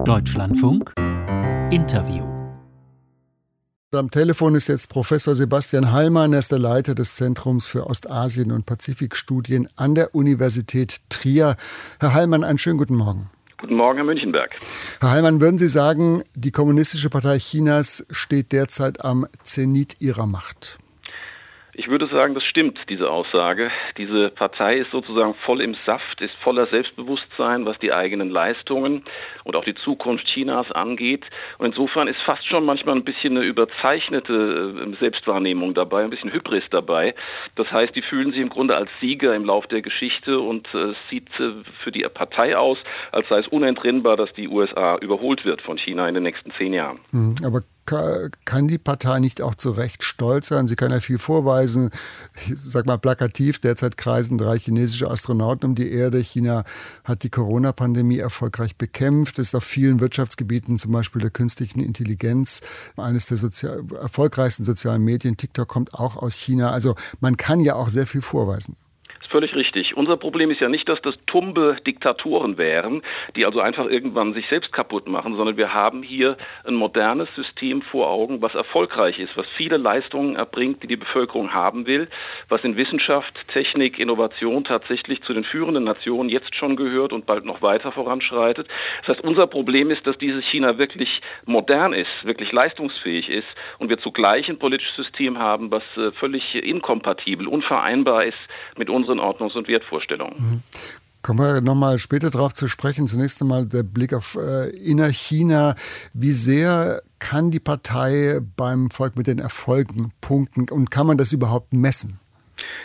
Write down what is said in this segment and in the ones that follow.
Deutschlandfunk Interview. Am Telefon ist jetzt Professor Sebastian Hallmann, er ist der Leiter des Zentrums für Ostasien und Pazifikstudien an der Universität Trier. Herr Hallmann, einen schönen guten Morgen. Guten Morgen, Herr Münchenberg. Herr Hallmann, würden Sie sagen, die Kommunistische Partei Chinas steht derzeit am Zenit ihrer Macht? Ich würde sagen, das stimmt, diese Aussage. Diese Partei ist sozusagen voll im Saft, ist voller Selbstbewusstsein, was die eigenen Leistungen und auch die Zukunft Chinas angeht. Und insofern ist fast schon manchmal ein bisschen eine überzeichnete äh, Selbstwahrnehmung dabei, ein bisschen Hybris dabei. Das heißt, die fühlen sich im Grunde als Sieger im Lauf der Geschichte und äh, es sieht äh, für die Partei aus, als sei es unentrinnbar, dass die USA überholt wird von China in den nächsten zehn Jahren. Hm, aber kann die Partei nicht auch zu Recht stolz sein? Sie kann ja viel vorweisen. Ich sag mal plakativ, derzeit kreisen drei chinesische Astronauten um die Erde. China hat die Corona-Pandemie erfolgreich bekämpft, ist auf vielen Wirtschaftsgebieten, zum Beispiel der künstlichen Intelligenz, eines der sozial erfolgreichsten sozialen Medien. TikTok kommt auch aus China. Also man kann ja auch sehr viel vorweisen. Völlig richtig. Unser Problem ist ja nicht, dass das tumbe Diktatoren wären, die also einfach irgendwann sich selbst kaputt machen, sondern wir haben hier ein modernes System vor Augen, was erfolgreich ist, was viele Leistungen erbringt, die die Bevölkerung haben will, was in Wissenschaft, Technik, Innovation tatsächlich zu den führenden Nationen jetzt schon gehört und bald noch weiter voranschreitet. Das heißt, unser Problem ist, dass dieses China wirklich modern ist, wirklich leistungsfähig ist und wir zugleich ein politisches System haben, was äh, völlig inkompatibel, unvereinbar ist mit unseren Ordnungs- und Wertvorstellungen. Mhm. Kommen wir nochmal später darauf zu sprechen. Zunächst einmal der Blick auf äh, Innerchina. Wie sehr kann die Partei beim Volk mit den Erfolgen punkten und kann man das überhaupt messen?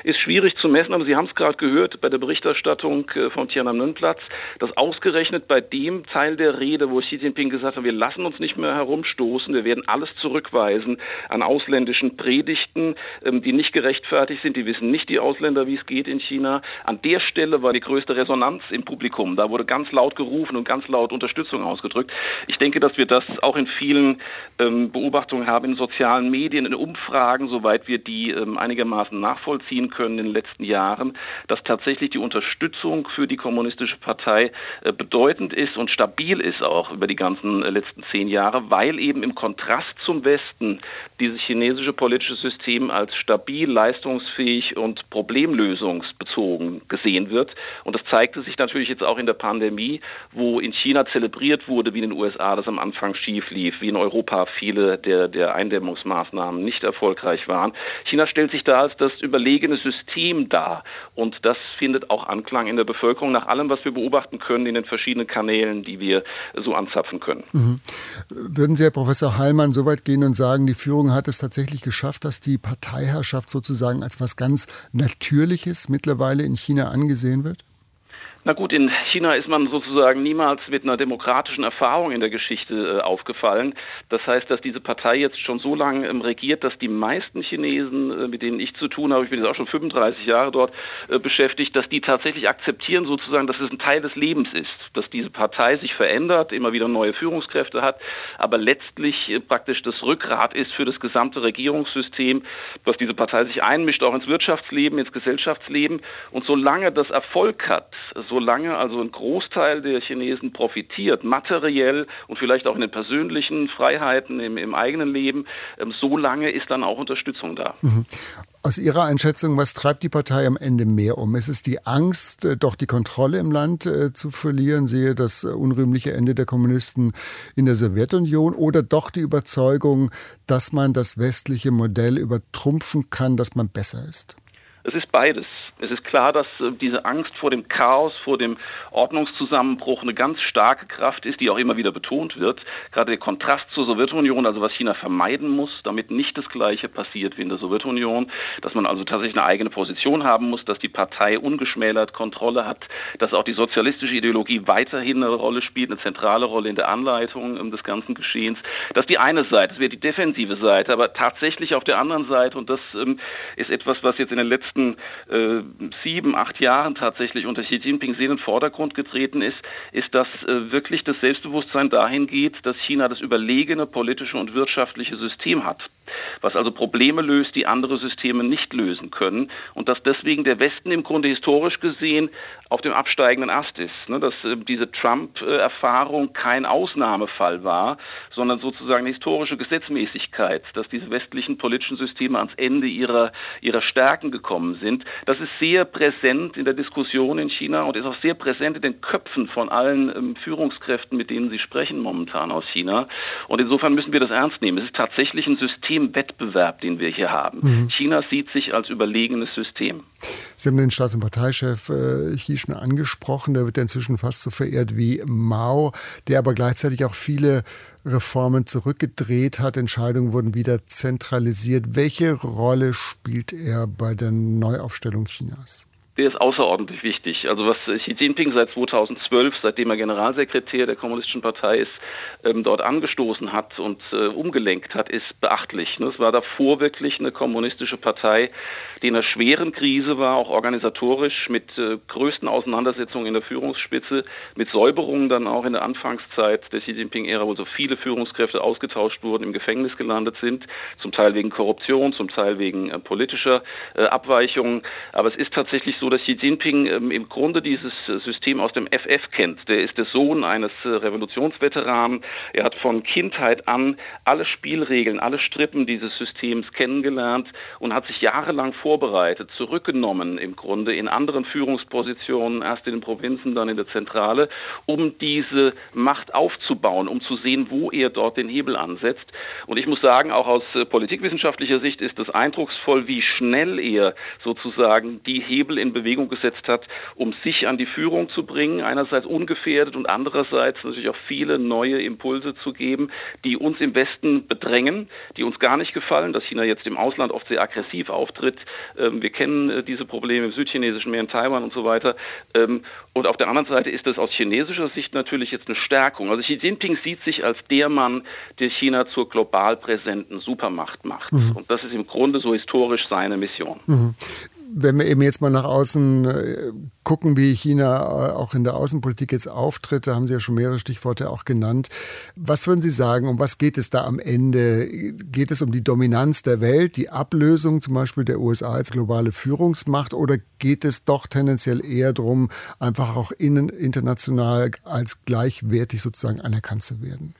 Ist schwierig zu messen, aber Sie haben es gerade gehört bei der Berichterstattung äh, vom Tiananmen-Platz, dass ausgerechnet bei dem Teil der Rede, wo Xi Jinping gesagt hat, wir lassen uns nicht mehr herumstoßen, wir werden alles zurückweisen an ausländischen Predigten, ähm, die nicht gerechtfertigt sind, die wissen nicht die Ausländer, wie es geht in China. An der Stelle war die größte Resonanz im Publikum. Da wurde ganz laut gerufen und ganz laut Unterstützung ausgedrückt. Ich denke, dass wir das auch in vielen ähm, Beobachtungen haben in sozialen Medien, in Umfragen, soweit wir die ähm, einigermaßen nachvollziehen können können in den letzten Jahren, dass tatsächlich die Unterstützung für die kommunistische Partei äh, bedeutend ist und stabil ist auch über die ganzen äh, letzten zehn Jahre, weil eben im Kontrast zum Westen dieses chinesische politische System als stabil, leistungsfähig und problemlösungsbezogen gesehen wird. Und das zeigte sich natürlich jetzt auch in der Pandemie, wo in China zelebriert wurde, wie in den USA das am Anfang schief lief, wie in Europa viele der, der Eindämmungsmaßnahmen nicht erfolgreich waren. China stellt sich da als das überlegene System dar. Und das findet auch Anklang in der Bevölkerung nach allem, was wir beobachten können in den verschiedenen Kanälen, die wir so anzapfen können. Mhm. Würden Sie, Herr Professor Heilmann, so weit gehen und sagen, die Führung hat es tatsächlich geschafft, dass die Parteiherrschaft sozusagen als was ganz Natürliches mittlerweile in China angesehen wird? Na gut, in China ist man sozusagen niemals mit einer demokratischen Erfahrung in der Geschichte äh, aufgefallen. Das heißt, dass diese Partei jetzt schon so lange ähm, regiert, dass die meisten Chinesen, äh, mit denen ich zu tun habe, ich bin jetzt auch schon 35 Jahre dort äh, beschäftigt, dass die tatsächlich akzeptieren sozusagen, dass es ein Teil des Lebens ist, dass diese Partei sich verändert, immer wieder neue Führungskräfte hat, aber letztlich äh, praktisch das Rückgrat ist für das gesamte Regierungssystem, dass diese Partei sich einmischt, auch ins Wirtschaftsleben, ins Gesellschaftsleben. Und solange das Erfolg hat, so solange also ein Großteil der Chinesen profitiert, materiell und vielleicht auch in den persönlichen Freiheiten im, im eigenen Leben, ähm, solange ist dann auch Unterstützung da. Mhm. Aus Ihrer Einschätzung, was treibt die Partei am Ende mehr um? Ist es die Angst, äh, doch die Kontrolle im Land äh, zu verlieren, sehe das äh, unrühmliche Ende der Kommunisten in der Sowjetunion, oder doch die Überzeugung, dass man das westliche Modell übertrumpfen kann, dass man besser ist? Es ist beides. Es ist klar, dass äh, diese Angst vor dem Chaos, vor dem Ordnungszusammenbruch eine ganz starke Kraft ist, die auch immer wieder betont wird. Gerade der Kontrast zur Sowjetunion, also was China vermeiden muss, damit nicht das Gleiche passiert wie in der Sowjetunion, dass man also tatsächlich eine eigene Position haben muss, dass die Partei ungeschmälert Kontrolle hat, dass auch die sozialistische Ideologie weiterhin eine Rolle spielt, eine zentrale Rolle in der Anleitung ähm, des ganzen Geschehens. Das ist die eine Seite, das wäre die defensive Seite, aber tatsächlich auf der anderen Seite, und das ähm, ist etwas, was jetzt in den letzten äh, sieben, acht Jahren tatsächlich unter Xi Jinping sehr in den Vordergrund getreten ist, ist, dass äh, wirklich das Selbstbewusstsein dahin geht, dass China das überlegene politische und wirtschaftliche System hat. Was also Probleme löst, die andere Systeme nicht lösen können und dass deswegen der Westen im Grunde historisch gesehen auf dem absteigenden Ast ist, ne? dass äh, diese Trump-Erfahrung kein Ausnahmefall war, sondern sozusagen eine historische Gesetzmäßigkeit, dass diese westlichen politischen Systeme ans Ende ihrer, ihrer Stärken gekommen sind. Das ist sehr präsent in der Diskussion in China und ist auch sehr präsent in den Köpfen von allen ähm, Führungskräften, mit denen Sie sprechen momentan aus China. Und insofern müssen wir das ernst nehmen. Es ist tatsächlich ein Systemwettbewerb, den wir hier haben. Mhm. China sieht sich als überlegenes System. Sie haben den Staats- und Parteichef äh, Xi schon angesprochen. Der wird ja inzwischen fast so verehrt wie Mao, der aber gleichzeitig auch viele Reformen zurückgedreht hat. Entscheidungen wurden wieder zentralisiert. Welche Rolle spielt er bei der Neuaufstellung Chinas? Der ist außerordentlich wichtig. Also was Xi Jinping seit 2012, seitdem er Generalsekretär der Kommunistischen Partei ist, ähm, dort angestoßen hat und äh, umgelenkt hat, ist beachtlich. Ne? Es war davor wirklich eine kommunistische Partei, die in einer schweren Krise war, auch organisatorisch mit äh, größten Auseinandersetzungen in der Führungsspitze, mit Säuberungen dann auch in der Anfangszeit der Xi Jinping-Ära, wo so viele Führungskräfte ausgetauscht wurden, im Gefängnis gelandet sind, zum Teil wegen Korruption, zum Teil wegen äh, politischer äh, Abweichungen. Aber es ist tatsächlich so, dass Xi Jinping ähm, im Grunde dieses äh, System aus dem FF kennt. Der ist der Sohn eines äh, Revolutionsveteranen. Er hat von Kindheit an alle Spielregeln, alle Strippen dieses Systems kennengelernt und hat sich jahrelang vorbereitet, zurückgenommen im Grunde in anderen Führungspositionen, erst in den Provinzen, dann in der Zentrale, um diese Macht aufzubauen, um zu sehen, wo er dort den Hebel ansetzt. Und ich muss sagen, auch aus äh, politikwissenschaftlicher Sicht ist es eindrucksvoll, wie schnell er sozusagen die Hebel in Bewegung gesetzt hat, um sich an die Führung zu bringen, einerseits ungefährdet und andererseits natürlich auch viele neue Impulse zu geben, die uns im Westen bedrängen, die uns gar nicht gefallen, dass China jetzt im Ausland oft sehr aggressiv auftritt. Ähm, wir kennen äh, diese Probleme im südchinesischen Meer, in Taiwan und so weiter. Ähm, und auf der anderen Seite ist es aus chinesischer Sicht natürlich jetzt eine Stärkung. Also Xi Jinping sieht sich als der Mann, der China zur global präsenten Supermacht macht. Mhm. Und das ist im Grunde so historisch seine Mission. Mhm wenn wir eben jetzt mal nach außen äh, gucken, wie China äh, auch in der Außenpolitik jetzt auftritt, da haben Sie ja schon mehrere Stichworte auch genannt. Was würden Sie sagen, um was geht es da am Ende? Geht es um die Dominanz der Welt, die Ablösung zum Beispiel der USA als globale Führungsmacht oder geht es doch tendenziell eher darum, einfach auch innen, international als gleichwertig sozusagen anerkannt zu werden?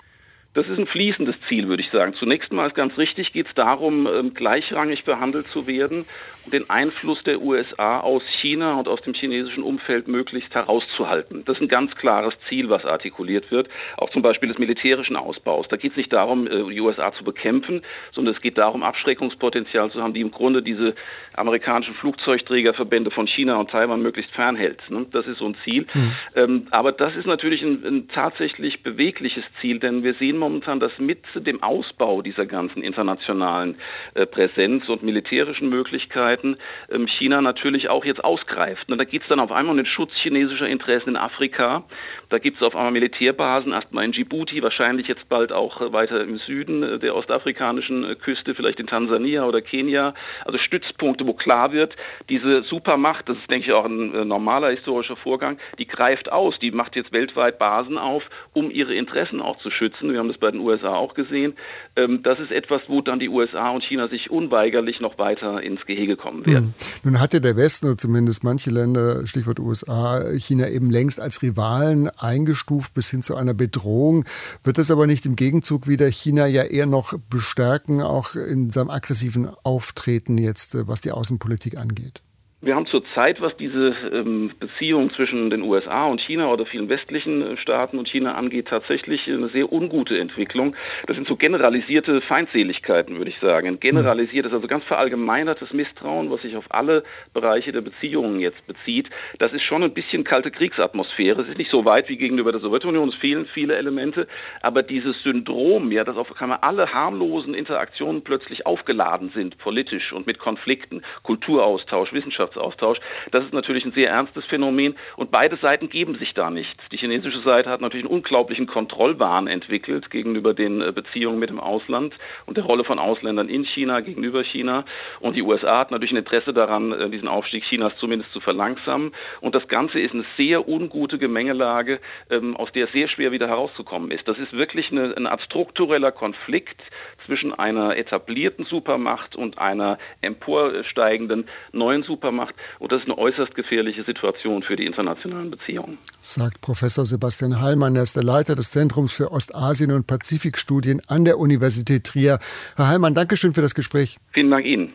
Das ist ein fließendes Ziel, würde ich sagen. Zunächst mal ist ganz richtig, geht es darum, ähm, gleichrangig behandelt zu werden und den Einfluss der USA aus China und aus dem chinesischen Umfeld möglichst herauszuhalten. Das ist ein ganz klares Ziel, was artikuliert wird, auch zum Beispiel des militärischen Ausbaus. Da geht es nicht darum, äh, die USA zu bekämpfen, sondern es geht darum, Abschreckungspotenzial zu haben, die im Grunde diese amerikanischen Flugzeugträgerverbände von China und Taiwan möglichst fernhält. Ne? Das ist so ein Ziel. Mhm. Aber das ist natürlich ein, ein tatsächlich bewegliches Ziel, denn wir sehen momentan, dass mit dem Ausbau dieser ganzen internationalen äh, Präsenz und militärischen Möglichkeiten ähm, China natürlich auch jetzt ausgreift. Da geht es dann auf einmal um den Schutz chinesischer Interessen in Afrika. Da gibt es auf einmal Militärbasen, erstmal in Djibouti, wahrscheinlich jetzt bald auch äh, weiter im Süden äh, der ostafrikanischen Küste, vielleicht in Tansania oder Kenia. Also Stützpunkte, wo klar wird, diese Supermacht, das ist, denke ich, auch ein normaler historischer Vorgang, die greift aus, die macht jetzt weltweit Basen auf, um ihre Interessen auch zu schützen. Wir haben das bei den USA auch gesehen. Ähm, das ist etwas, wo dann die USA und China sich unweigerlich noch weiter ins Gehege kommen werden. Hm. Nun hat ja der Westen, oder zumindest manche Länder, Stichwort USA, China eben längst als Rivalen eingestuft bis hin zu einer Bedrohung. Wird das aber nicht im Gegenzug wieder China ja eher noch bestärken, auch in seinem aggressiven Auftreten jetzt, äh, was die Außenpolitik angeht? Wir haben zurzeit, was diese ähm, Beziehung zwischen den USA und China oder vielen westlichen äh, Staaten und China angeht, tatsächlich eine sehr ungute Entwicklung. Das sind so generalisierte Feindseligkeiten, würde ich sagen. Ein generalisiertes, also ganz verallgemeinertes Misstrauen, was sich auf alle Bereiche der Beziehungen jetzt bezieht. Das ist schon ein bisschen kalte Kriegsatmosphäre. Es ist nicht so weit wie gegenüber der Sowjetunion. Es fehlen viele Elemente. Aber dieses Syndrom, ja, dass auf einmal alle harmlosen Interaktionen plötzlich aufgeladen sind, politisch und mit Konflikten, Kulturaustausch, Wissenschaft, Wirtschaftsaustausch. Das ist natürlich ein sehr ernstes Phänomen und beide Seiten geben sich da nichts. Die chinesische Seite hat natürlich einen unglaublichen Kontrollwahn entwickelt gegenüber den äh, Beziehungen mit dem Ausland und der Rolle von Ausländern in China gegenüber China. Und die USA hat natürlich ein Interesse daran, äh, diesen Aufstieg Chinas zumindest zu verlangsamen. Und das Ganze ist eine sehr ungute Gemengelage, ähm, aus der sehr schwer wieder herauszukommen ist. Das ist wirklich eine, eine Art struktureller Konflikt zwischen einer etablierten Supermacht und einer emporsteigenden neuen Supermacht. Und das ist eine äußerst gefährliche Situation für die internationalen Beziehungen. Sagt Professor Sebastian Heilmann, er ist der Leiter des Zentrums für Ostasien und Pazifikstudien an der Universität Trier. Herr Heilmann, Dankeschön für das Gespräch. Vielen Dank Ihnen.